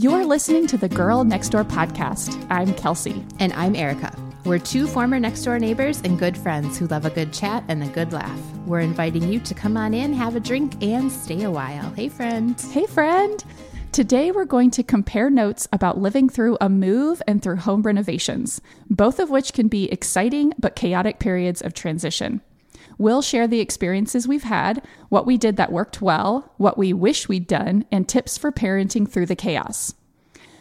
You're listening to the Girl Next Door podcast. I'm Kelsey. And I'm Erica. We're two former next door neighbors and good friends who love a good chat and a good laugh. We're inviting you to come on in, have a drink, and stay a while. Hey, friend. Hey, friend. Today, we're going to compare notes about living through a move and through home renovations, both of which can be exciting but chaotic periods of transition. We'll share the experiences we've had, what we did that worked well, what we wish we'd done, and tips for parenting through the chaos.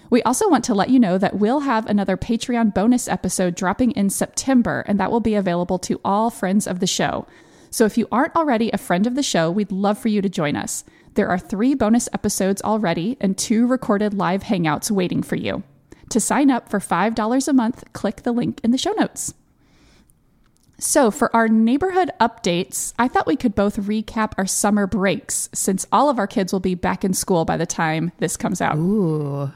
We also want to let you know that we'll have another Patreon bonus episode dropping in September, and that will be available to all friends of the show. So if you aren't already a friend of the show, we'd love for you to join us. There are three bonus episodes already and two recorded live hangouts waiting for you. To sign up for $5 a month, click the link in the show notes. So, for our neighborhood updates, I thought we could both recap our summer breaks since all of our kids will be back in school by the time this comes out. Ooh,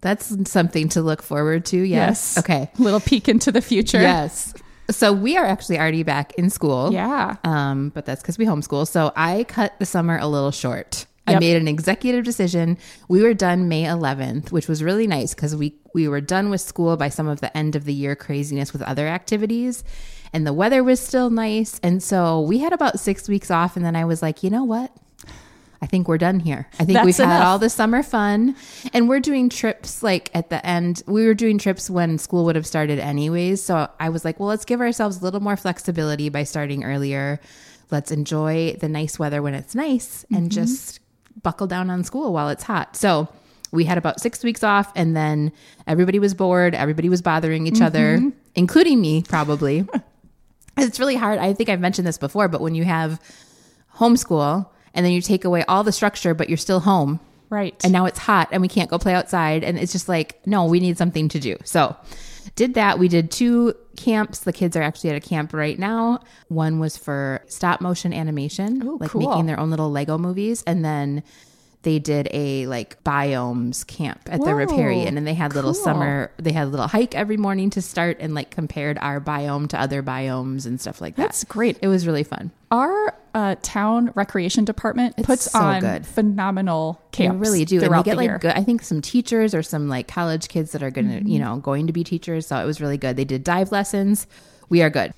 that's something to look forward to. Yes. Okay. Little peek into the future. Yes. So we are actually already back in school. Yeah. Um, but that's because we homeschool. So I cut the summer a little short. I made an executive decision. We were done May 11th, which was really nice because we we were done with school by some of the end of the year craziness with other activities, and the weather was still nice. And so we had about six weeks off, and then I was like, you know what? I think we're done here. I think That's we've had all the summer fun, and we're doing trips like at the end. We were doing trips when school would have started anyways. So I was like, well, let's give ourselves a little more flexibility by starting earlier. Let's enjoy the nice weather when it's nice Mm-hmm. and just buckle down on school while it's hot. So we had about six weeks off, and then everybody was bored. Everybody was bothering each other, Mm-hmm. including me, probably. it's really hard. I think I've mentioned this before, but when you have homeschool and then you take away all the structure, but you're still home Right. and now it's hot and we can't go play outside. And it's just like, no, we need something to do. So did that. We did two camps. The kids are actually at a camp right now. One was for stop motion animation, Ooh, like cool. making their own little Lego movies. And then they did a like biomes camp at the Whoa, riparian and they had little cool. summer they had a little hike every morning to start and like compared our biome to other biomes and stuff like that That's great. it was really fun Our uh, town recreation department puts so on good. phenomenal They camps. really do. And they get the like year. good, I think some teachers or some like college kids that are going to, Mm-hmm. you know, going to be teachers. So it was really good. They did dive lessons. We are good.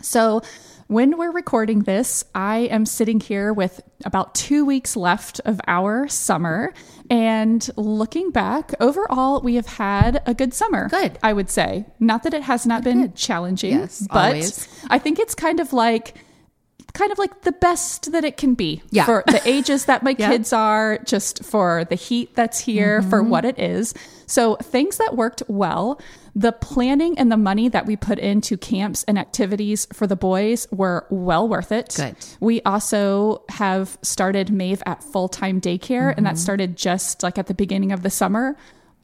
So, when we're recording this, I am sitting here with about two weeks left of our summer. And looking back, overall, we have had a good summer. Good. I would say. Not that it has not been challenging, Yes, but always. I think it's kind of like kind of like the best that it can be Yeah. for the ages that my Yeah. kids are, just for the heat that's here, for Mm-hmm. what it is. So, things that worked well, the planning and the money that we put into camps and activities for the boys were well worth it. Good. We also have started Maeve at full time daycare, and Mm-hmm. that started just like at the beginning of the summer.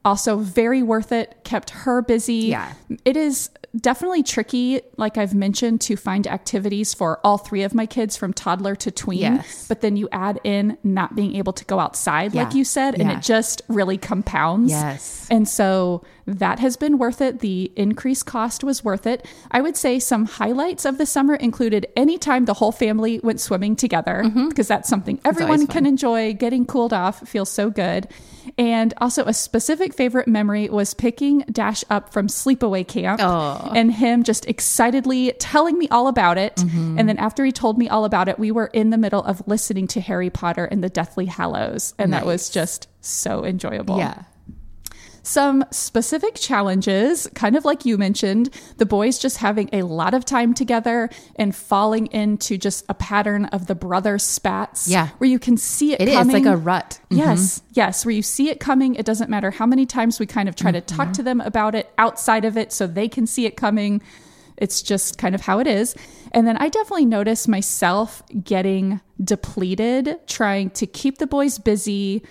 Also, very worth it, kept her busy. Yeah. It is definitely tricky, like I've mentioned, to find activities for all three of my kids from toddler to tween. Yes. But then you add in not being able to go outside, like you said, and Yeah. it just really compounds. Yes. And so that has been worth it. The increased cost was worth it. I would say some highlights of the summer included anytime the whole family went swimming together, because that's something everyone can enjoy. Getting cooled off feels so good. And also, a specific favorite memory was picking Dash up from sleepaway camp Oh. and him just excitedly telling me all about it. Mm-hmm. And then after he told me all about it, we were in the middle of listening to Harry Potter and the Deathly Hallows. And that was just so enjoyable Yeah. Some specific challenges, kind of like you mentioned, the boys just having a lot of time together and falling into just a pattern of the brother spats. Yeah. Where you can see it, It is coming. like a rut. Mm-hmm. Yes, yes, where you see it coming. It doesn't matter how many times we kind of try to Mm-hmm. talk to them about it outside of it so they can see it coming. It's just kind of how it is. And then I definitely noticed myself getting depleted, trying to keep the boys busy,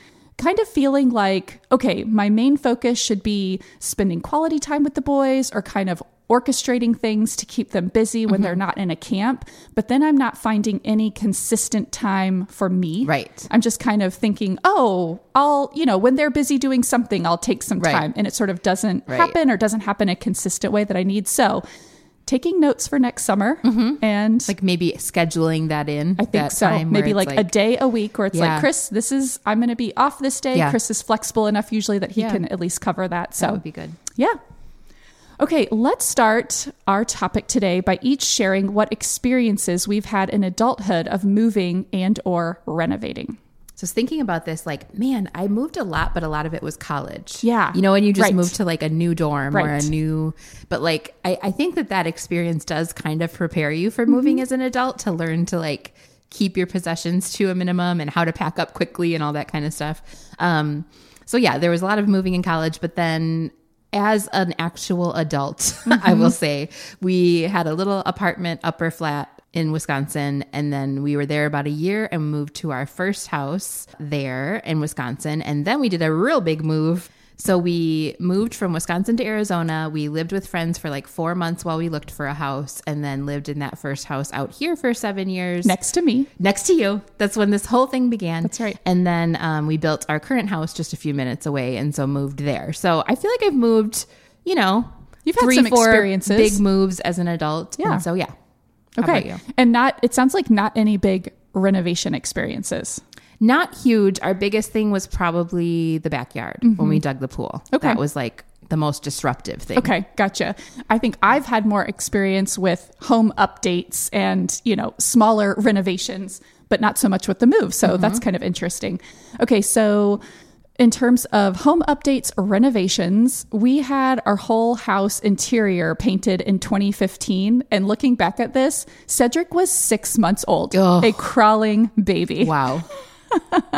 kind of feeling like, okay, my main focus should be spending quality time with the boys or kind of orchestrating things to keep them busy when Mm-hmm. they're not in a camp. But then I'm not finding any consistent time for me. Right. I'm just kind of thinking, oh, I'll, you know, when they're busy doing something, I'll take some Right. time. And it sort of doesn't Right. happen or doesn't happen a consistent way that I need. So taking notes for next summer mm-hmm. and Like maybe scheduling that in. I think so. Maybe like, a day a week where it's Yeah. like, Chris, this is, I'm going to be off this day. Yeah. Chris is flexible enough usually that he Yeah. can at least cover that. So that would be good. yeah. Okay, let's start our topic today by each sharing what experiences we've had in adulthood of moving and or renovating. So I was thinking about this, like, man, I moved a lot, but a lot of it was college. Yeah. You know, when you just Right. move to like a new dorm or a new, but like, I, I think that that experience does kind of prepare you for moving Mm-hmm. as an adult to learn to like keep your possessions to a minimum and how to pack up quickly and all that kind of stuff. Um, so yeah, there was a lot of moving in college, but then as an actual adult, I will say, we had a little apartment, upper flat in Wisconsin. And then we were there about a year and moved to our first house there in Wisconsin. And then we did a real big move. So we moved from Wisconsin to Arizona. We lived with friends for like four months while we looked for a house and then lived in that first house out here for seven years Next to me. next to you. That's when this whole thing began. That's right. And then um, we built our current house just a few minutes away, and so moved there. So I feel like I've moved, you know, You've had three, some four experiences. big moves as an adult. Yeah. And so yeah. Okay. And not, it sounds like not any big renovation experiences. Not huge. Our biggest thing was probably the backyard when we dug the pool. Mm-hmm. Okay. That was like the most disruptive thing. Okay, gotcha. I think I've had more experience with home updates and, you know, smaller renovations, but not so much with the move. So that's kind of interesting. Okay, so in terms of home updates or renovations, we had our whole house interior painted in 2015. And looking back at this, Cedric was six months old, Ugh. a crawling baby. Wow.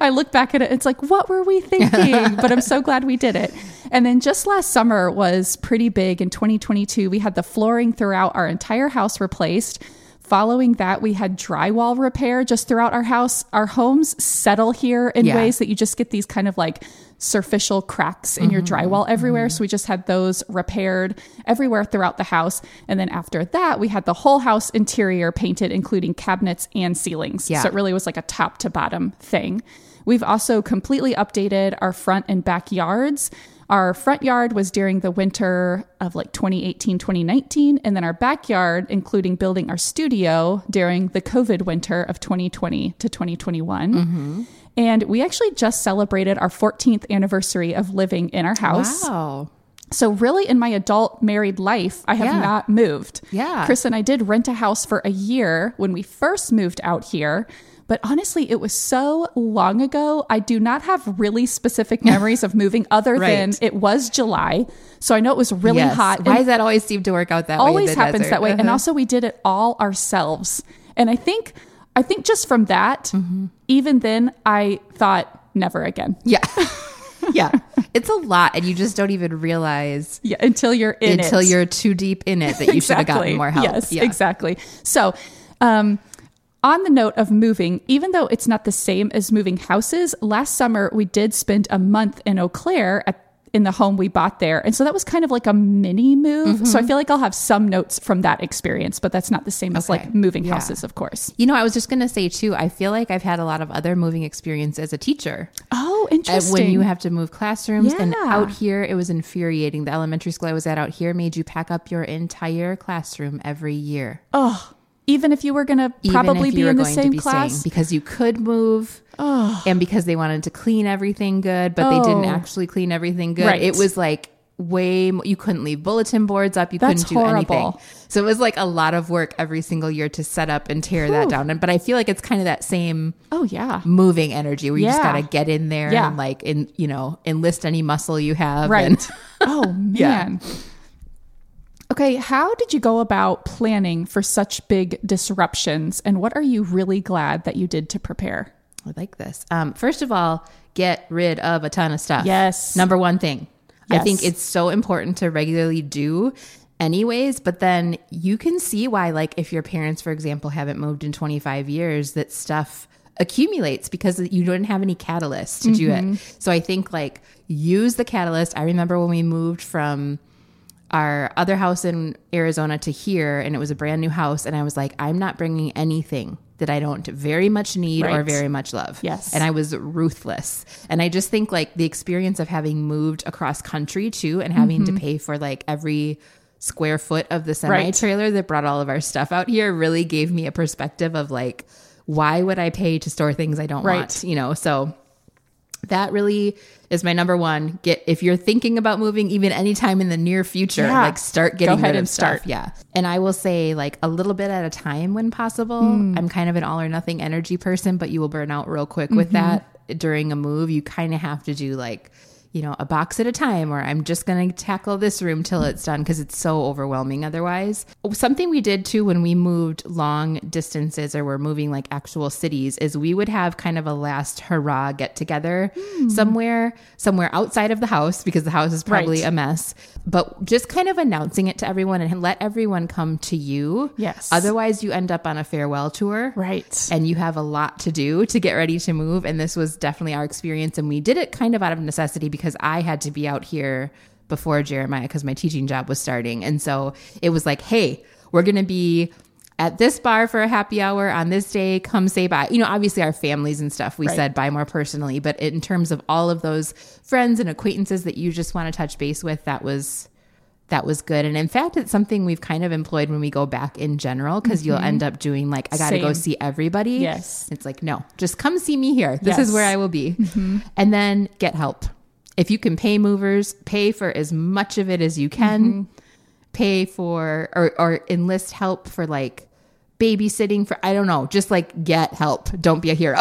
I look back at it, it's like, what were we thinking? but I'm so glad we did it. And then just last summer was pretty big. In 2022, we had the flooring throughout our entire house replaced. Following that, we had drywall repair just throughout our house. Our homes settle here in Yeah. ways that you just get these kind of like superficial cracks in your mm-hmm. drywall everywhere. Mm-hmm. So we just had those repaired everywhere throughout the house. And then after that, we had the whole house interior painted, including cabinets and ceilings. Yeah. So it really was like a top to bottom thing. We've also completely updated our front and backyards. Our front yard was during the winter of like 2018, 2019. And then our backyard, including building our studio during the COVID winter of 2020 to 2021. Mm-hmm. And we actually just celebrated our 14th anniversary of living in our house. Wow. So, really, in my adult married life, I have Yeah. not moved. Yeah. Chris and I did rent a house for a year when we first moved out here. But honestly, it was so long ago. I do not have really specific memories of moving other than it was July. So I know it was really Yes. hot. Why does that always seem to work out that way? always happens desert? that way. And Uh-huh. also we did it all ourselves. And I think I think just from that, Mm-hmm. even then I thought never again. Yeah. yeah. It's a lot and you just don't even realize Yeah, until you're in until it. you're too deep in it that you should have gotten more help. Yes, yeah. exactly. So, um, on the note of moving, even though it's not the same as moving houses, last summer we did spend a month in Eau Claire at in the home we bought there. And so that was kind of like a mini move. Mm-hmm. So I feel like I'll have some notes from that experience, but that's not the same as like moving Yeah. houses, of course. You know, I was just going to say too, I feel like I've had a lot of other moving experience as a teacher. Oh, Uh, interesting. When you have to move classrooms and out here, it was infuriating. The elementary school I was at out here made you pack up your entire classroom every year. oh, even if you were going to probably be in the same be class. staying, because you could move and because they wanted to clean everything good, but they didn't Oh. actually clean everything good. Right. It was like way mo- you couldn't leave bulletin boards up you That's couldn't do anything so it was like a lot of work every single year to set up and tear that down and but i feel like it's kind of that same Oh, yeah. moving energy where you just gotta get in there Yeah. and like in you know enlist any muscle you have Right. and oh, Yeah. Okay, how did you go about planning for such big disruptions? And what are you really glad that you did to prepare? I like this. Um, first of all, get rid of a ton of stuff. Yes. Number one thing. I think it's so important to regularly do anyways, but then you can see why, like, if your parents, for example, haven't moved in 25 years, that stuff accumulates because you don't have any catalyst to do Mm-hmm. it. So I think, like, use the catalyst. I remember when we moved from our other house in Arizona to here, and it was a brand new house. And I was like, I'm not bringing anything that I don't very much need or very much love. Yes. And I was ruthless. And I just think like the experience of having moved across country too and having Mm-hmm. to pay for like every square foot of the semi trailer that brought all of our stuff out here really gave me a perspective of like, why would I pay to store things I don't Right. want? You know, so that really is my number one. Get if you're thinking about moving even anytime in the near future, Yeah. like start getting Go ahead and stuff. start. Yeah. And I will say like a little bit at a time when possible. Hmm. I'm kind of an all or nothing energy person, but you will burn out real quick Mm-hmm. with that during a move. You kind of have to do like you know, a box at a time, or I'm just going to tackle this room till it's done because it's so overwhelming otherwise. Something we did too when we moved long distances or we're moving like actual cities is we would have kind of a last hurrah get together Hmm. somewhere, somewhere outside of the house because the house is probably Right. a mess, but just kind of announcing it to everyone and let everyone come to you. Yes. Otherwise, you end up on a farewell tour Right. and you have a lot to do to get ready to move. And this was definitely our experience. And we did it kind of out of necessity because I had to be out here before Jeremiah because my teaching job was starting. And so it was like, hey, we're going to be at this bar for a happy hour on this day. Come say bye. You know, obviously our families and stuff, we Right. said bye more personally. But in terms of all of those friends and acquaintances that you just want to touch base with, that was that was good. And in fact, it's something we've kind of employed when we go back in general because you'll end mm-hmm. up doing like, I got to go see everybody. Yes. It's like, no, just come see me here. This is where I will be. Mm-hmm. And then get help. If you can pay movers, pay for as much of it as you can. Mm-hmm. Pay for or, or enlist help for like babysitting for, I don't know, just like get help. Don't be a hero.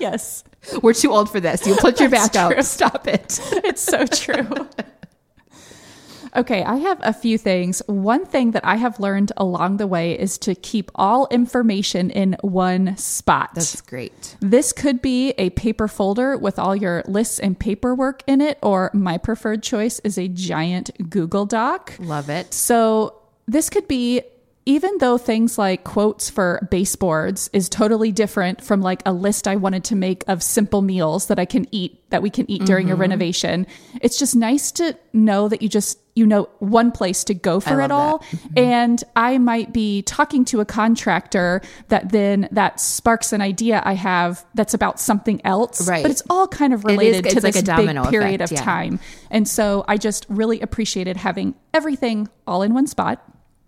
yes. We're too old for this. You put your back out. Stop it. it's so true. Okay, I have a few things. One thing that I have learned along the way is to keep all information in one spot. That's great. This could be a paper folder with all your lists and paperwork in it, or my preferred choice is a giant Google Doc. Love it. So this could be even though things like quotes for baseboards is totally different from like a list I wanted to make of simple meals that I can eat that we can eat during Mm-hmm. a renovation. It's just nice to know that you just you know one place to go for it all. Mm-hmm. And I might be talking to a contractor that then that sparks an idea I have that's about something else. Right. But it's all kind of related to like this a domino big period effect, of yeah. time. And so I just really appreciated having everything all in one spot.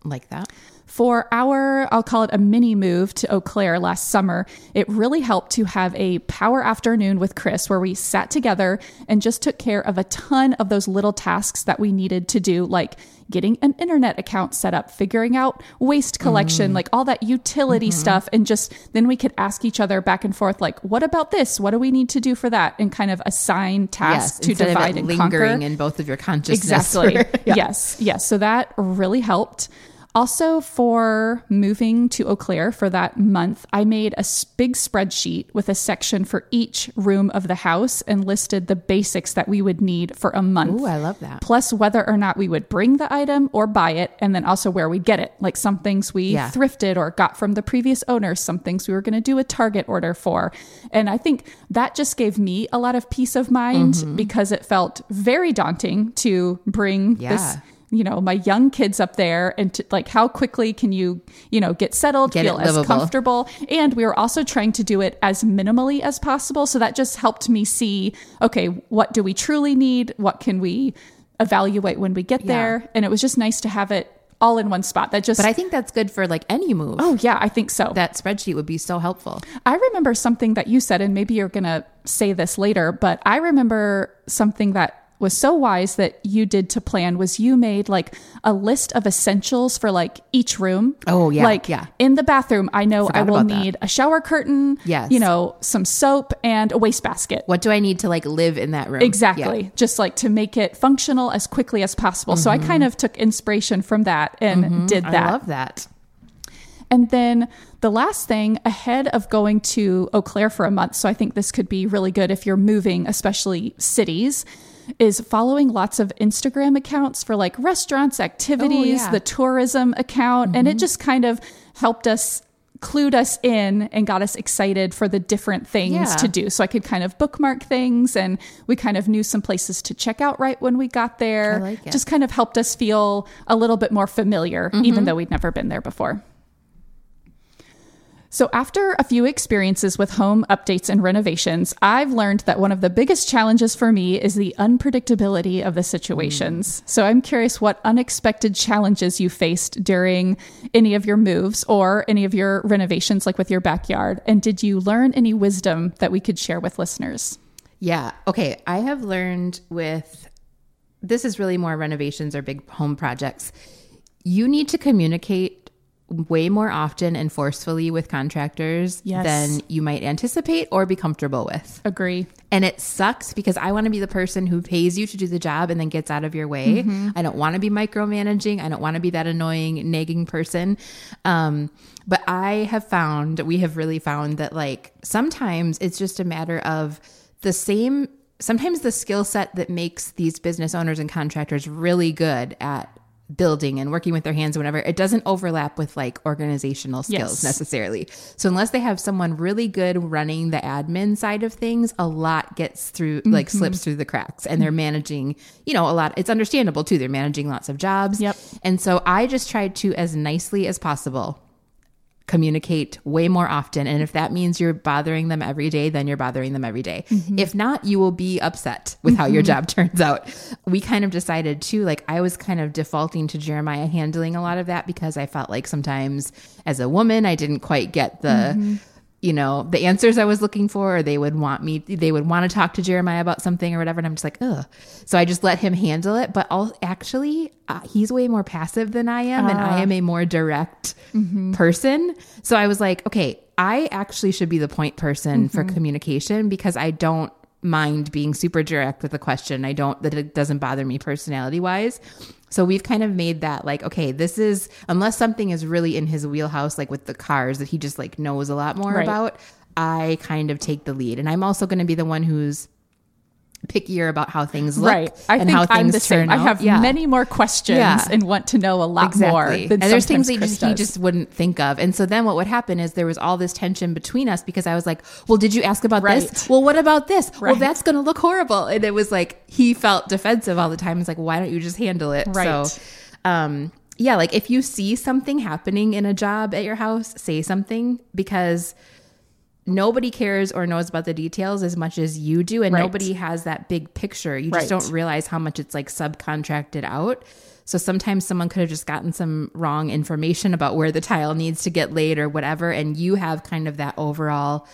Like that. For our, I'll call it a mini move to Eau Claire last summer, it really helped to have a power afternoon with Chris where we sat together and just took care of a ton of those little tasks that we needed to do, like getting an internet account set up, figuring out waste collection, mm. like all that utility mm-hmm. stuff. And just then we could ask each other back and forth, like, what about this? What do we need to do for that? And kind of assign tasks to instead divide and lingering conquer. in both of your consciousness. Exactly. where- yeah. Yes. Yes. So that really helped. Also, for moving to Eau Claire for that month, I made a big spreadsheet with a section for each room of the house and listed the basics that we would need for a month. Ooh, I love that. Plus, whether or not we would bring the item or buy it, and then also where we'd get it. Like some things we Yeah. thrifted or got from the previous owner, some things we were going to do a Target order for. And I think that just gave me a lot of peace of mind Mm-hmm. because it felt very daunting to bring this Yeah. You know my young kids up there and to, like how quickly can you you know get settled Get feel as comfortable. And we were also trying to do it as minimally as possible. So that just helped me see okay what do we truly need? What can we evaluate when we get Yeah. there? And it was just nice to have it all in one spot. That just But I think that's good for like any move. oh yeah i think so. That spreadsheet would be so helpful. I remember something that you said, and maybe you're going to say this later, but I remember something that was so wise that you did to plan was you made like a list of essentials for like each room. Oh, yeah, Like yeah. in the bathroom, I know I will about that. need a shower curtain, Yes. you know, some soap and a wastebasket. What do I need to like live in that room? Exactly. Yeah. Just like to make it functional as quickly as possible. So I kind of took inspiration from that and did that. Mm-hmm. I love that. And then the last thing ahead of going to Eau Claire for a month, so I think this could be really good if you're moving, especially cities, is following lots of Instagram accounts for like restaurants, activities, yeah. the tourism account. And it just kind of helped us, clued us in, and got us excited for the different things Yeah. to do. So I could kind of bookmark things and we kind of knew some places to check out right when we got there. Like it. Just kind of helped us feel a little bit more familiar, Mm-hmm. even though we'd never been there before. So, after a few experiences with home updates and renovations, I've learned that one of the biggest challenges for me is the unpredictability of the situations. Mm. So, I'm curious what unexpected challenges you faced during any of your moves or any of your renovations, like with your backyard. And did you learn any wisdom that we could share with listeners? Yeah. Okay. I have learned with this is really more renovations or big home projects. You need to communicate way more often and forcefully with contractors yes. than you might anticipate or be comfortable with. Agree. And it sucks because I want to be the person who pays you to do the job and then gets out of your way. Mm-hmm. I don't want to be micromanaging. I don't want to be that annoying, nagging person. Um, but I have found, we have really found that like sometimes it's just a matter of the same sometimes the skill set that makes these business owners and contractors really good at building and working with their hands or whatever, it doesn't overlap with like organizational skills yes. necessarily. So unless they have someone really good running the admin side of things, a lot gets through mm-hmm. like slips through the cracks and they're managing, you know, a lot it's understandable too. They're managing lots of jobs. Yep. And so I just tried to as nicely as possible communicate way more often. And if that means you're bothering them every day, then you're bothering them every day. Mm-hmm. If not, you will be upset with how mm-hmm. your job turns out. We kind of decided too, like I was kind of defaulting to Jeremiah handling a lot of that because I felt like sometimes as a woman, I didn't quite get the. Mm-hmm you know, the answers I was looking for, or they would want me, they would want to talk to Jeremiah about something or whatever. And I'm just like, ugh. So I just let him handle it. But all, actually, uh, he's way more passive than I am, uh, and I am a more direct mm-hmm. person. So I was like, okay, I actually should be the point person mm-hmm. for communication because I don't mind being super direct with a question. I don't, that it doesn't bother me personality wise. So we've kind of made that like, okay, this is, unless something is really in his wheelhouse, like with the cars that he just like knows a lot more right. about, I kind of take the lead. And I'm also going to be the one who's pickier about how things look right. I and think how things I'm the same. Out. I have yeah. many more questions yeah. and want to know a lot exactly. more. and there's things he just, he just wouldn't think of. And so then what would happen is there was all this tension between us because I was like, well, did you ask about right. this? Well, what about this? Right. Well, that's going to look horrible. And it was like, he felt defensive all the time. It's like, why don't you just handle it? Right. So, um, yeah, like if you see something happening in a job at your house, say something because – nobody cares or knows about the details as much as you do and right. nobody has that big picture you just right. don't realize how much it's like subcontracted out so sometimes someone could have just gotten some wrong information about where the tile needs to get laid or whatever and you have kind of that overall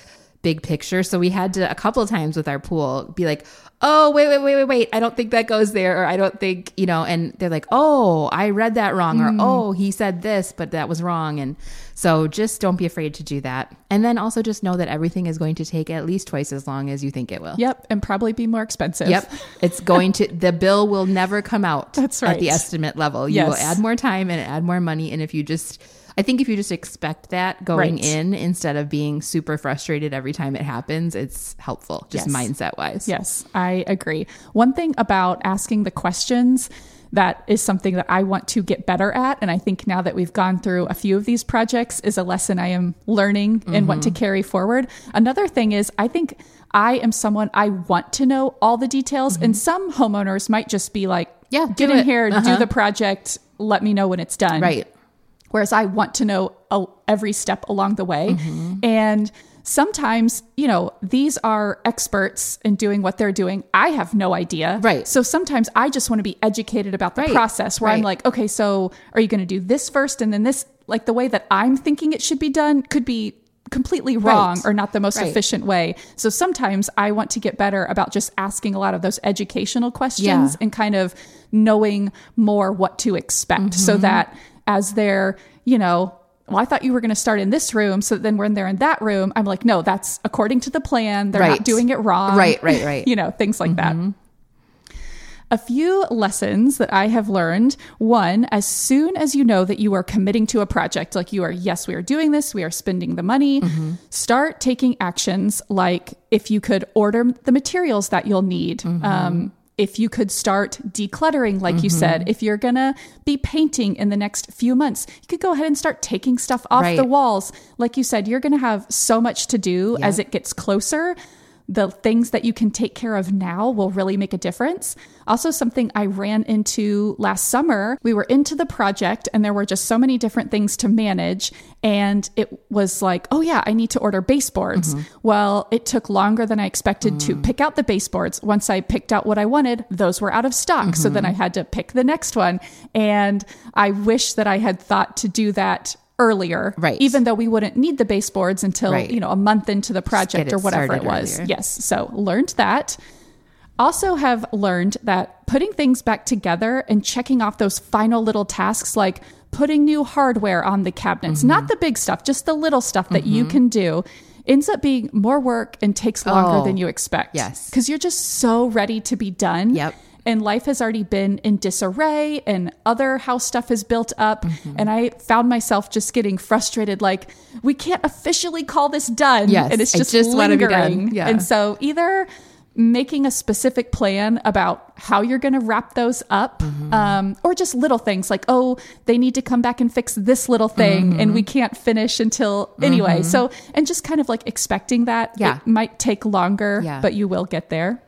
big picture so we had to a couple of times with our pool be like oh, wait, wait, wait, wait, wait. I don't think that goes there. Or I don't think, you know, and they're like, oh, I read that wrong. Mm. Or, hmm. oh, he said this, but that was wrong. And so just don't be afraid to do that. And then also just know that everything is going to take at least twice as long as you think it will. Yep. And probably be more expensive. Yep. It's going to, the bill will never come out That's right. at the estimate level. You yes. will add more time and add more money. And if you just, I think if you just expect that going right. in instead of being super frustrated every time it happens, it's helpful just yes. mindset wise. Yes, I agree. One thing about asking the questions that is something that I want to get better at. And I think now that we've gone through a few of these projects is a lesson I am learning and mm-hmm. want to mm-hmm. carry forward. Another thing is I think I am someone I want to know all the details. Mm-hmm. And some homeowners might just be like, yeah, get in it. here, uh-huh. do the project, let me know when it's done. Right. Whereas I want to know every step along the way. Mm-hmm. And sometimes, you know, these are experts in doing what they're doing. I have no idea. Right. So sometimes I just want to be educated about the right. process where right. I'm like, okay, so are you going to do this first and then this? Like the way that I'm thinking it should be done could be completely wrong right. or not the most efficient way. So sometimes I want to get better about just asking a lot of those educational questions yeah. and kind of knowing more what to expect mm-hmm. so that as they're, you know, well, I thought you were going to start in this room. So then when they're in that room, I'm like, no, that's according to the plan. They're right. not doing it wrong. Right, right, right. you know, things like mm-hmm. that. A few lessons that I have learned. One, as soon as you know that you are committing to a project, like you are, yes, we are doing this, we are spending the money, mm-hmm. start taking actions like if you could order the materials that you'll need. Mm-hmm. Um, if you could start decluttering, like mm-hmm. you said, if you're gonna be painting in the next few months, you could go ahead and start taking stuff off right. the walls. Like you said, you're gonna have so much to do yep. as it gets closer. The things that you can take care of now will really make a difference. Also, something I ran into last summer, we were into the project and there were just so many different things to manage. And it was like, oh, yeah, I need to order baseboards. Mm-hmm. Well, it took longer than I expected to mm. pick out the baseboards. Once I picked out what I wanted, those were out of stock. So then mm-hmm. I had to pick the next one. And I wish that I had thought to do that earlier Right. even though we wouldn't need the baseboards until Right. you know a month into the project or whatever it was earlier. yes so learned that also have learned that putting things back together and checking off those final little tasks like putting new hardware on the cabinets Mm-hmm. not the big stuff just the little stuff that you can do ends up being more work and takes longer Oh, than you expect yes. because you're just so ready to be done Yep. And life has already been in disarray and other house stuff has built up Mm-hmm. and i found myself just getting frustrated like we can't officially call this done Yes, and it's just, just wanna be done. lingering Yeah. and so either making a specific plan about how you're going to wrap those up Mm-hmm. um, or just little things like oh they need to come back and fix this little thing Mm-hmm. and we can't finish until anyway so and just kind of like expecting that Yeah. it might take longer Yeah. but you will get there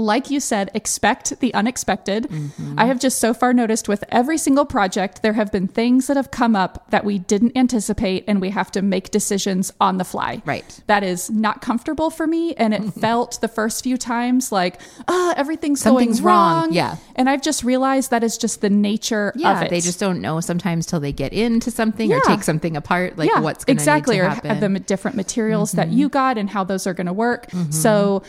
like you said, expect the unexpected. Mm-hmm. I have just so far noticed with every single project, there have been things that have come up that we didn't anticipate, and we have to make decisions on the fly. Right. That is not comfortable for me. And it felt the first few times like, ah, everything's Something's going wrong. wrong. Yeah. And I've just realized that is just the nature Yeah, of it. they just don't know sometimes till they get into something or take something apart, like what's going exactly to or happen. Mm-hmm. the different materials that you got and how those are going to work so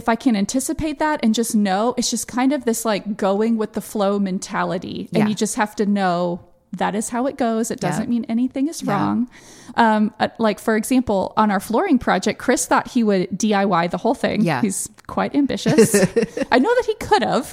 if i can anticipate that and just know it's just kind of this like going with the flow mentality and Yeah. you just have to know that is how it goes it doesn't Yeah. mean anything is wrong um, uh, like for example on our flooring project chris thought he would diy the whole thing Yeah. he's quite ambitious i know that he could have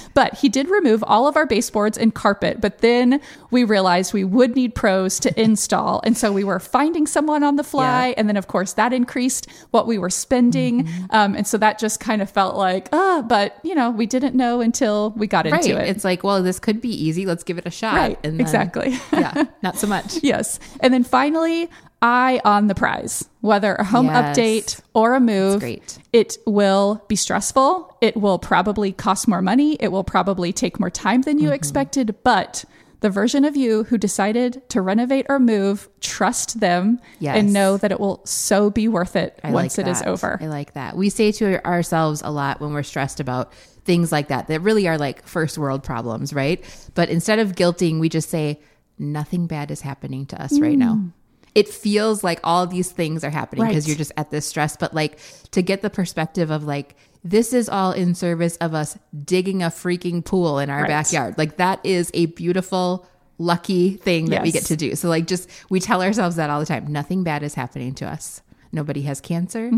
but he did remove all of our baseboards and carpet but then we realized we would need pros to install and so we were finding someone on the fly Yeah. and then of course that increased what we were spending Mm-hmm. um, and so that just kind of felt like ah but you know we didn't know until we got right. into it It's like, well, this could be easy. Let's give it a shot. Right, then- exactly. yeah, not so much. Yes. And then finally, eye on the prize. Whether a home Yes. update or a move, it will be stressful. It will probably cost more money. It will probably take more time than you Mm-hmm. expected. But the version of you who decided to renovate or move, trust them Yes. and know that it will so be worth it I once like it is over. I like that. We say to ourselves a lot when we're stressed about things like that that really are like first world problems, right? But instead of guilting, we just say nothing bad is happening to us right now. It feels like all these things are happening because Mm. Right. you're just at this stress, but like to get the perspective of like this is all in service of us digging a freaking pool in our Right. backyard. Like that is a beautiful lucky thing that we get to do. So like just we tell ourselves that all the time. Nothing bad is happening to us. Nobody has cancer.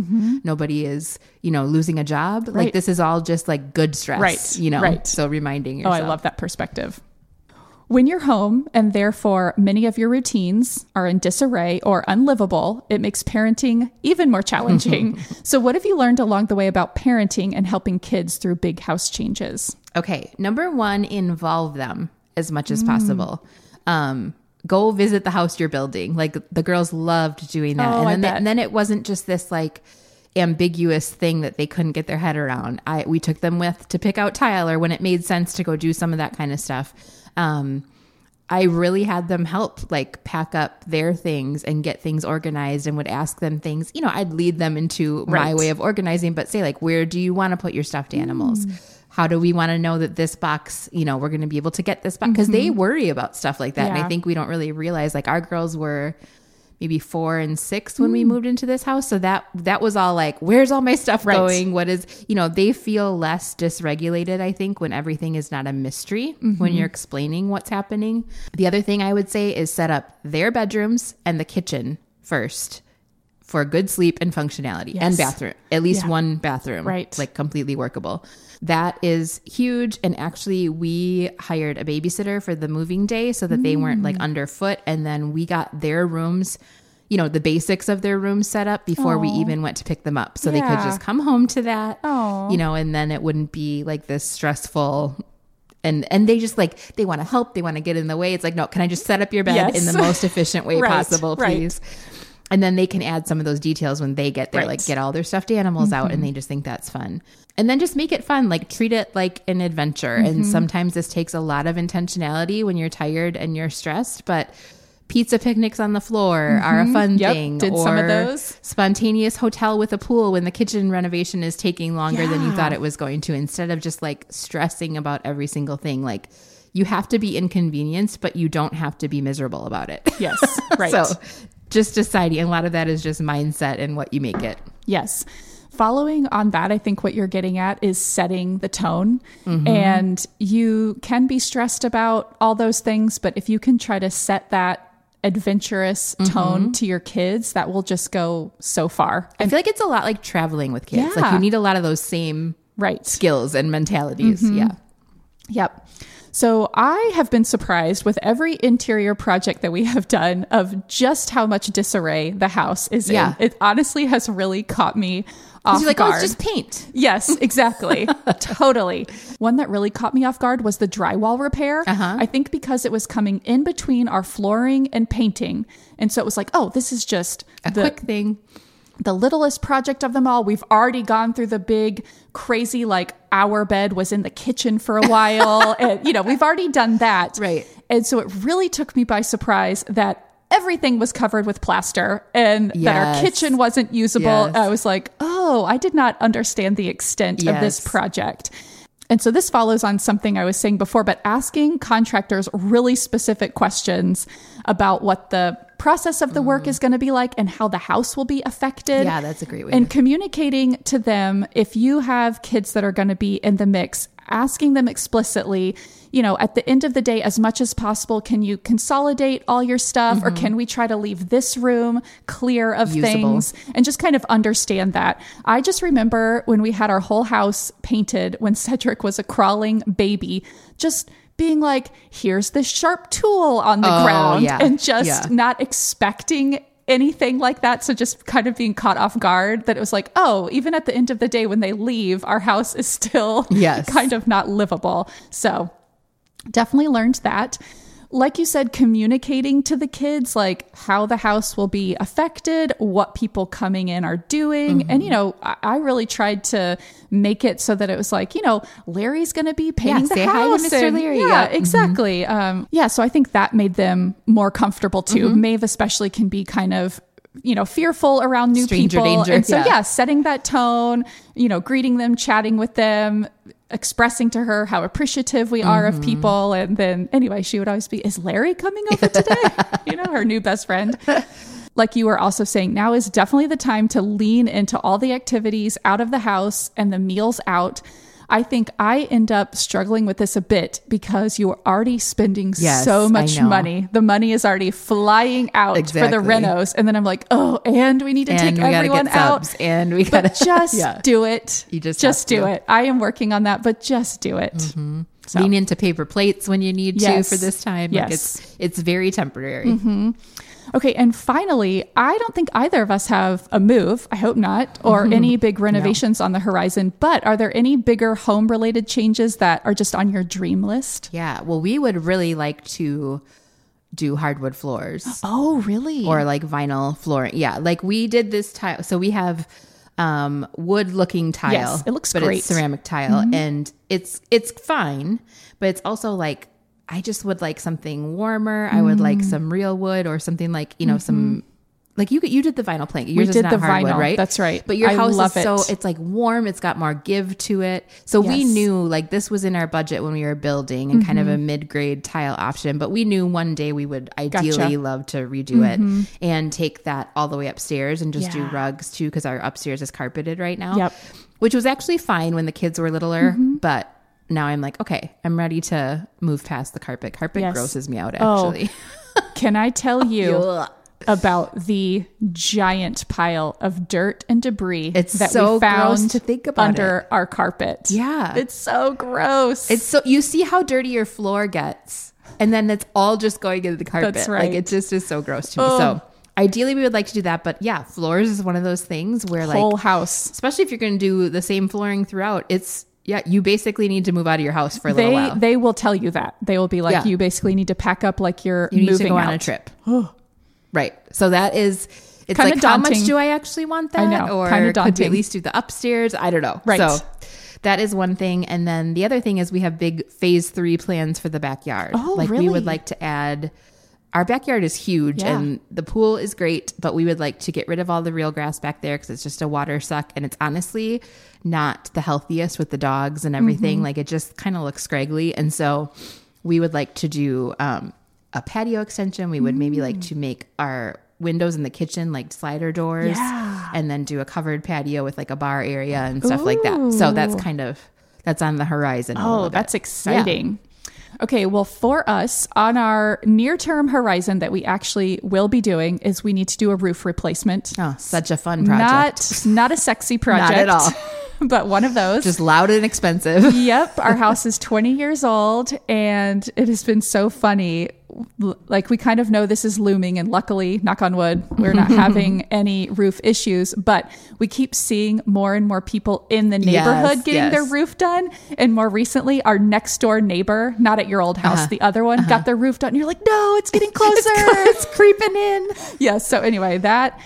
Nobody is, you know, losing a job. Like Mm-hmm. This is all just like good stress. Right. You know. Right. So reminding yourself. Oh. I love that perspective. When you're home and therefore many of your routines are in disarray or unlivable, it makes parenting even more challenging. so, what have you learned along the way about parenting and helping kids through big house changes? Okay. Number one, involve them as much Mm. as possible. Um, go visit the house you're building. Like the girls loved doing that. Oh, and then, and then it wasn't just this like ambiguous thing that they couldn't get their head around. I we took them with to pick out Tyler when it made sense to go do some of that kind of stuff. Um, I really had them help like pack up their things and get things organized and would ask them things. You know, I'd lead them into my way of organizing, but say like, where do you want to put your stuffed animals? How do we want to know that this box, you know, we're going to be able to get this box? Because they worry about stuff like that. And I think we don't really realize like our girls were maybe four and six when we hmm. moved into this house. So that that was all like, where's all my stuff Right. going? What is you know, they feel less dysregulated, I think, when everything is not a mystery, when mm-hmm. you're explaining what's happening. The other thing I would say is set up their bedrooms and the kitchen first for good sleep and functionality and bathroom. At least Yeah. one bathroom. Right. Like completely workable. That is huge. And actually, we hired a babysitter for the moving day so that they weren't Mm. like underfoot. And then we got their rooms, you know, the basics of their rooms set up before we even went to pick them up. So they could just come home to that, Aw. you know, and then it wouldn't be like this stressful. And, and they just like they want to help they want to get in the way it's like no can i just set up your bed Yes. in the most efficient way Right, possible right. And then they can add some of those details when they get there, Right. like get all their stuffed animals out and mm-hmm. they just think that's fun. And then just make it fun, like treat it like an adventure. And mm-hmm. sometimes this takes a lot of intentionality when you're tired and you're stressed, but pizza picnics on the floor are a mm-hmm. fun Yep, thing. did some of those. Spontaneous hotel with a pool when the kitchen renovation is taking longer than you thought it was going to, instead of just like stressing about every single thing. Like you have to be inconvenienced, but you don't have to be miserable about it. Yes, right. so just deciding, and a lot of that is just mindset and what you make it. Yes. Following on that, I think what you're getting at is setting the tone. And you can be stressed about all those things, but if you can try to set that adventurous tone to your kids, that will just go so far. I feel like it's a lot like traveling with kids. Like you need a lot of those same Right. skills and mentalities. Mm-hmm. Yeah. Yep. So I have been surprised with every interior project that we have done of just how much disarray the house is Yeah. in. It honestly has really caught me off You're like, guard. oh, it's just paint. Yes, exactly. totally. One that really caught me off guard was the drywall repair. Uh-huh. I think because it was coming in between our flooring and painting. And so it was like, oh, this is just A the, quick thing. The littlest project of them all. We've already gone through the big, crazy, like our bed was in the kitchen for a while. and, you know, we've already done that. Right. And so it really took me by surprise that everything was covered with plaster and that our kitchen wasn't usable. Yes. I was like, oh, I did not understand the extent of this project. And so this follows on something I was saying before, but asking contractors really specific questions about what the process of the work is going to be like and how the house will be affected. Mm. Yeah, that's a great way And to- communicating to them if you have kids that are going to be in the mix, asking them explicitly, you know, at the end of the day, as much as possible, can you consolidate all your stuff or can we try to leave this room clear of Mm-hmm. Usable. things and just kind of understand that? I just remember when we had our whole house painted when Cedric was a crawling baby, just being like, here's this sharp tool on the Oh, ground yeah. and just Yeah. not expecting anything like that. So just kind of being caught off guard that it was like, oh, even at the end of the day when they leave, our house is still Yes. kind of not livable. So definitely learned that. Like you said, communicating to the kids, like how the house will be affected, what people coming in are doing. Mm-hmm. And, you know, I, I really tried to make it so that it was like, you know, Larry's going to be painting the say hi to house. Mr. and- Leary. Yeah, Yeah. Mm-hmm. exactly. Um, yeah, so I think that made them more comfortable too. Mm-hmm. Maeve especially can be kind of you know fearful around new Stranger people danger, and so yeah. yeah setting that tone you know greeting them chatting with them expressing to her how appreciative we are Mm-hmm. of people. And then anyway she would always be is larry coming over today? You know her new best friend. Like you were also saying now is definitely the time to lean into all the activities out of the house and the meals out I think I end up struggling with this a bit because you are already spending Yes, so much money. The money is already flying out for the renos. And then I'm like, oh, and we need to And take everyone out. subs, and we gotta But just Yeah. do it. You just just do it. I am working on that, but just do it. Mm-hmm. So- lean into paper plates when you need Yes. to for this time. Yes. Like it's it's very temporary. Mm-hmm. Okay, and finally, I don't think either of us have a move, I hope not, or Mm-hmm. any big renovations on the horizon. But are there any bigger home related changes that are just on your dream list? Yeah. Well, we would really like to do hardwood floors Oh, really? or like vinyl flooring. Yeah. Like we did this tile. So we have um wood looking tile. Yes, it looks but great. Mm-hmm. It's ceramic tile and it's it's fine, but it's also like I just would like something warmer. I would Mm. like some real wood or something like, you know, some like you you did the vinyl plank. Yours is did not the hardwood, vinyl. right? That's right. But your I house is so it's like warm. It's got more give to it. So we knew like this was in our budget when we were building and kind of Mm-hmm. a mid grade tile option. But we knew one day we would ideally Gotcha. Mm-hmm. love to redo it and take that all the way upstairs and just do rugs too because our upstairs is carpeted right now. Yep. Mm-hmm. Which was actually fine when the kids were littler, but. Now I'm like, okay, I'm ready to move past the carpet. Carpet Yes. grosses me out, Oh, actually. Can I tell you about the giant pile of dirt and debris It's that so we found to think about under our carpet? Yeah. It's so gross. It's so you see how dirty your floor gets, and then it's all just going into the carpet. That's right. Like it just is so gross to me. Oh. So ideally, we would like to do that, but yeah, floors is one of those things where like, whole house. especially if you're going to do the same flooring throughout, it's yeah, you basically need to move out of your house for a little while. they will tell you that. They will be like, Yeah. you basically need to pack up like you're you moving go out. on a trip. right. So that is It's Kinda like how much do I actually want that? Know, or kinda could we at least do the upstairs? I don't know. Right. So that is one thing, and then the other thing is we have big phase three plans for the backyard. Oh, like we would like to add. Our backyard is huge Yeah. and the pool is great, but we would like to get rid of all the real grass back there because it's just a water suck and it's honestly not the healthiest with the dogs and everything. Mm-hmm. Like it just kind of looks scraggly. And so we would like to do um, a patio extension. We would maybe like to make our windows in the kitchen like slider doors Yeah. and then do a covered patio with like a bar area and stuff like that. So that's kind of that's on the horizon. a Oh, bit. that's exciting. Okay, well, for us, on our near term horizon that we actually will be doing is we need to do a roof replacement. Oh, such a fun project. Not not a sexy project. at all. But one of those. Just loud and expensive. yep, our house is 20 years old and it has been so funny. Like we kind of know this is looming and luckily, knock on wood, we're not having any roof issues, but we keep seeing more and more people in the neighborhood Yes, getting their roof done. And more recently, our next door neighbor, not at your old house, Uh-huh. the other one got their roof done. And you're like, "No, it's getting closer. it's creeping in. yeah so anyway that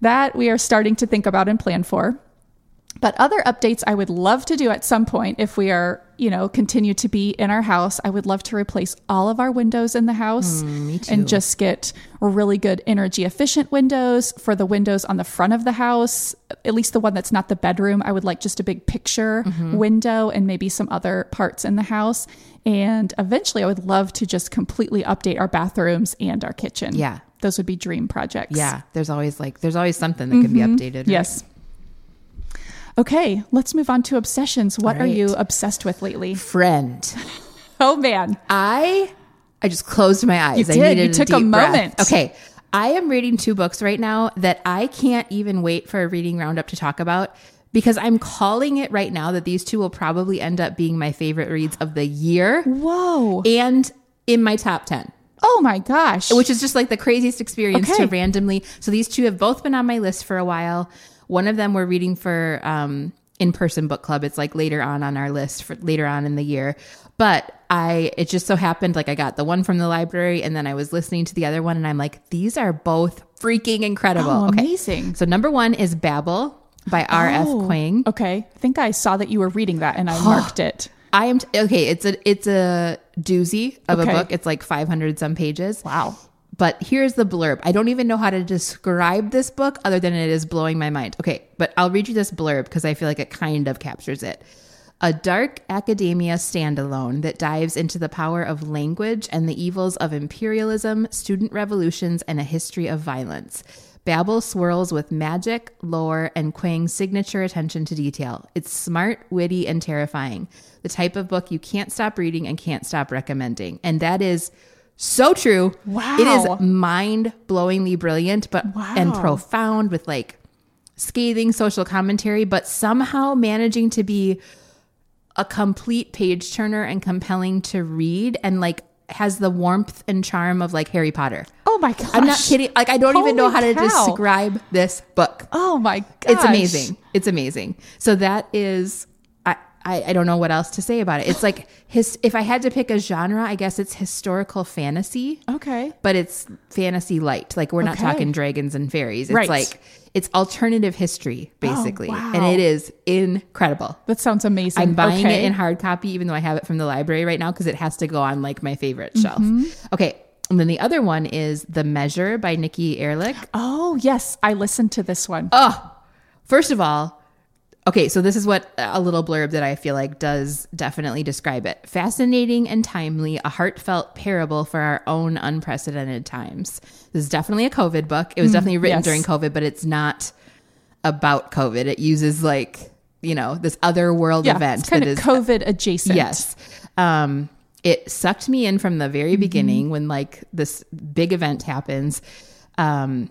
that we are starting to think about and plan for but other updates i would love to do at some point if we are you know continue to be in our house i would love to replace all of our windows in the house mm, and just get really good energy efficient windows for the windows on the front of the house at least the one that's not the bedroom i would like just a big picture mm-hmm. window and maybe some other parts in the house and eventually i would love to just completely update our bathrooms and our kitchen Yeah. those would be dream projects. Yeah, there's always like there's always something that can be mm-hmm. updated. right? Yes. Okay, let's move on to obsessions. What All are you obsessed with lately? Friend. Oh man. I I just closed my eyes. You I did. needed You took a breath. moment. Okay. I am reading two books right now that I can't even wait for a reading roundup to talk about because I'm calling it right now that these two will probably end up being my favorite reads of the year Whoa. and in my top 10. Oh my gosh. which is just like the craziest experience Okay. to randomly. So these two have both been on my list for a while. One of them we're reading for um, in-person book club. It's like later on on our list for later on in the year. But I, it just so happened like I got the one from the library and then I was listening to the other one and I'm like, these are both freaking incredible. Oh, okay. amazing. So number one is Babel by R.F. Oh, Kuang. Okay. I think I saw that you were reading that and I marked it. I am, t- okay. It's a, it's a doozy of Okay. a book. It's like 500 some pages. Wow. But here's the blurb. I don't even know how to describe this book other than it is blowing my mind. Okay, but I'll read you this blurb because I feel like it kind of captures it. A dark academia standalone that dives into the power of language and the evils of imperialism, student revolutions, and a history of violence. Babel swirls with magic, lore, and Kuang's signature attention to detail. It's smart, witty, and terrifying. The type of book you can't stop reading and can't stop recommending. And that is so true. Wow. It is mind blowingly brilliant, but and profound with like scathing social commentary, but somehow managing to be a complete page turner and compelling to read and like has the warmth and charm of like Harry Potter. Oh my gosh. I'm not kidding. Like I don't even know how Holy to describe this book. Oh my gosh. It's amazing. It's amazing. So that is I, I don't know what else to say about it. It's like his if I had to pick a genre, I guess it's historical fantasy Okay. but it's fantasy light. Like we're not Okay. talking dragons and fairies. It's Right. Oh, like it's alternative history basically, wow. and it is incredible. That sounds amazing. I'm buying okay. it in hard copy, even though I have it from the library right now because it has to go on like my favorite shelf. Mm-hmm. Okay, and then the other one is The Measure by Nikki Erlick. Oh, yes. I listened to this one. Oh, first of all, okay, so this is what a little blurb that I feel like does definitely describe it. Fascinating and timely, a heartfelt parable for our own unprecedented times. This is definitely a COVID book. It was definitely written yes. during COVID, but it's not about COVID. It uses like, you know, this other world yeah. event It's kind that of is COVID adjacent. Yes. Um, it sucked me in from the very beginning when like this big event happens. Um,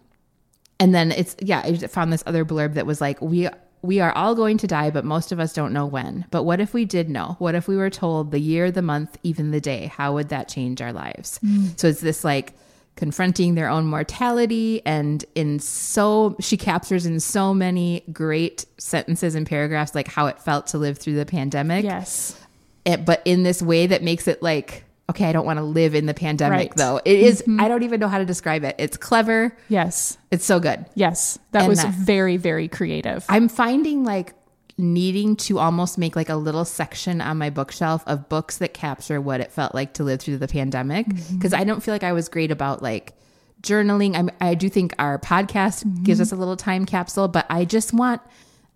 and then it's yeah, I found this other blurb that was like we we are all going to die, but most of us don't know when. But what if we did know? What if we were told the year, the month, even the day? How would that change our lives? Mm. So it's this like confronting their own mortality and in so she captures in so many great sentences and paragraphs like how it felt to live through the pandemic Yes. it, but in this way that makes it like okay, I don't want to live in the pandemic Right. Mm-hmm. though. It is- I don't even know how to describe it. It's clever. Yes. It's so good. Yes. That And was that- very, very creative. I'm finding like needing to almost make like a little section on my bookshelf of books that capture what it felt like to live through the pandemic Mm-hmm. because I don't feel like I was great about like journaling. I'm, I do think our podcast Mm-hmm. gives us a little time capsule, but I just want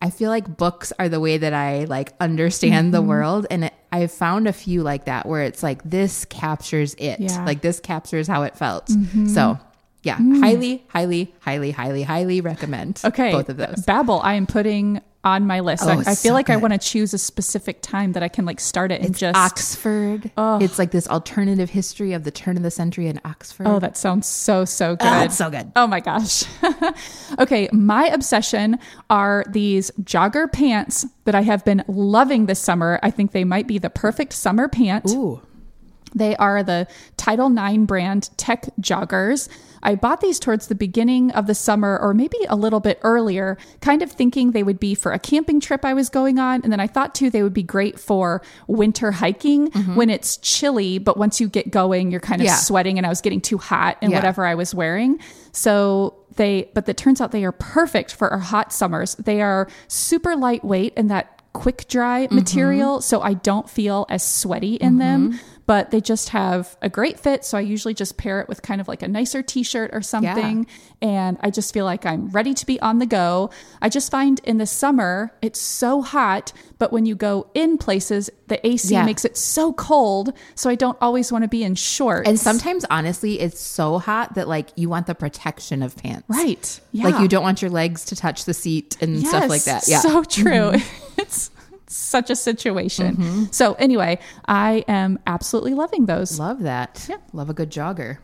I feel like books are the way that I like understand the Mm-hmm. world and it, I've found a few like that where it's like this captures it. Yeah. Mm-hmm. Like this captures how it felt. So, yeah, highly, highly, highly, highly, highly recommend Okay. both of those. Babel, I am putting on my list. Oh, I, I feel so like I want to choose a specific time that I can like start it and It's just. Oxford. It's like this alternative history of the turn of the century in Oxford. Oh, that sounds so, so good. Ah, it's so good. Oh my gosh. okay, my obsession are these jogger pants that I have been loving this summer. I think they might be the perfect summer pant. Ooh. They are the Title IX brand tech joggers. I bought these towards the beginning of the summer or maybe a little bit earlier, kind of thinking they would be for a camping trip I was going on. And then I thought too, they would be great for winter hiking mm-hmm. when it's chilly, but once you get going, you're kind of Yeah. sweating and I was getting too hot in Yeah. whatever I was wearing. So they, but it turns out they are perfect for our hot summers. They are super lightweight and that quick dry mm-hmm. material. So I don't feel as sweaty in them mm-hmm. But they just have a great fit. So I usually just pair it with kind of like a nicer t shirt or something. And I just feel like I'm ready to be on the go. I just find in the summer, it's so hot, but when you go in places, the AC Yeah. makes it so cold. So I don't always want to be in shorts. And sometimes, honestly, it's so hot that like you want the protection of pants. right. Yeah. Like you don't want your legs to touch the seat and stuff like that. Yeah. So true. Mm-hmm. it's such a situation. Mm-hmm. So anyway, I am absolutely loving those. Love that. Yeah. Love a good jogger.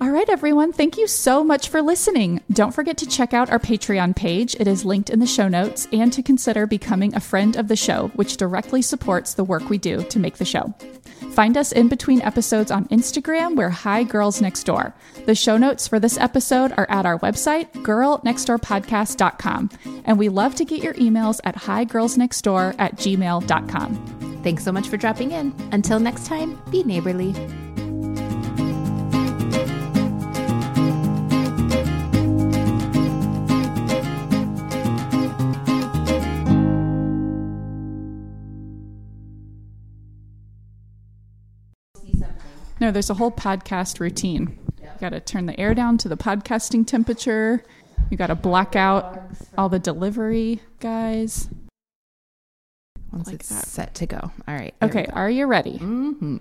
All right, everyone. Thank you so much for listening. Don't forget to check out our Patreon page. It is linked in the show notes, and to consider becoming a friend of the show, which directly supports the work we do to make the show. Find us in between episodes on Instagram. We're Hi Girls Next Door. The show notes for this episode are at our website, girlnextdoorpodcast.com. And we love to get your emails at higirlsnextdoor at gmail.com. Thanks so much for dropping in. Until next time, be neighborly. No, there's a whole podcast routine. You got to turn the air down to the podcasting temperature. You got to black out all the delivery guys. Once Like it's that. set to go. All right. Okay, are you ready? Mhm.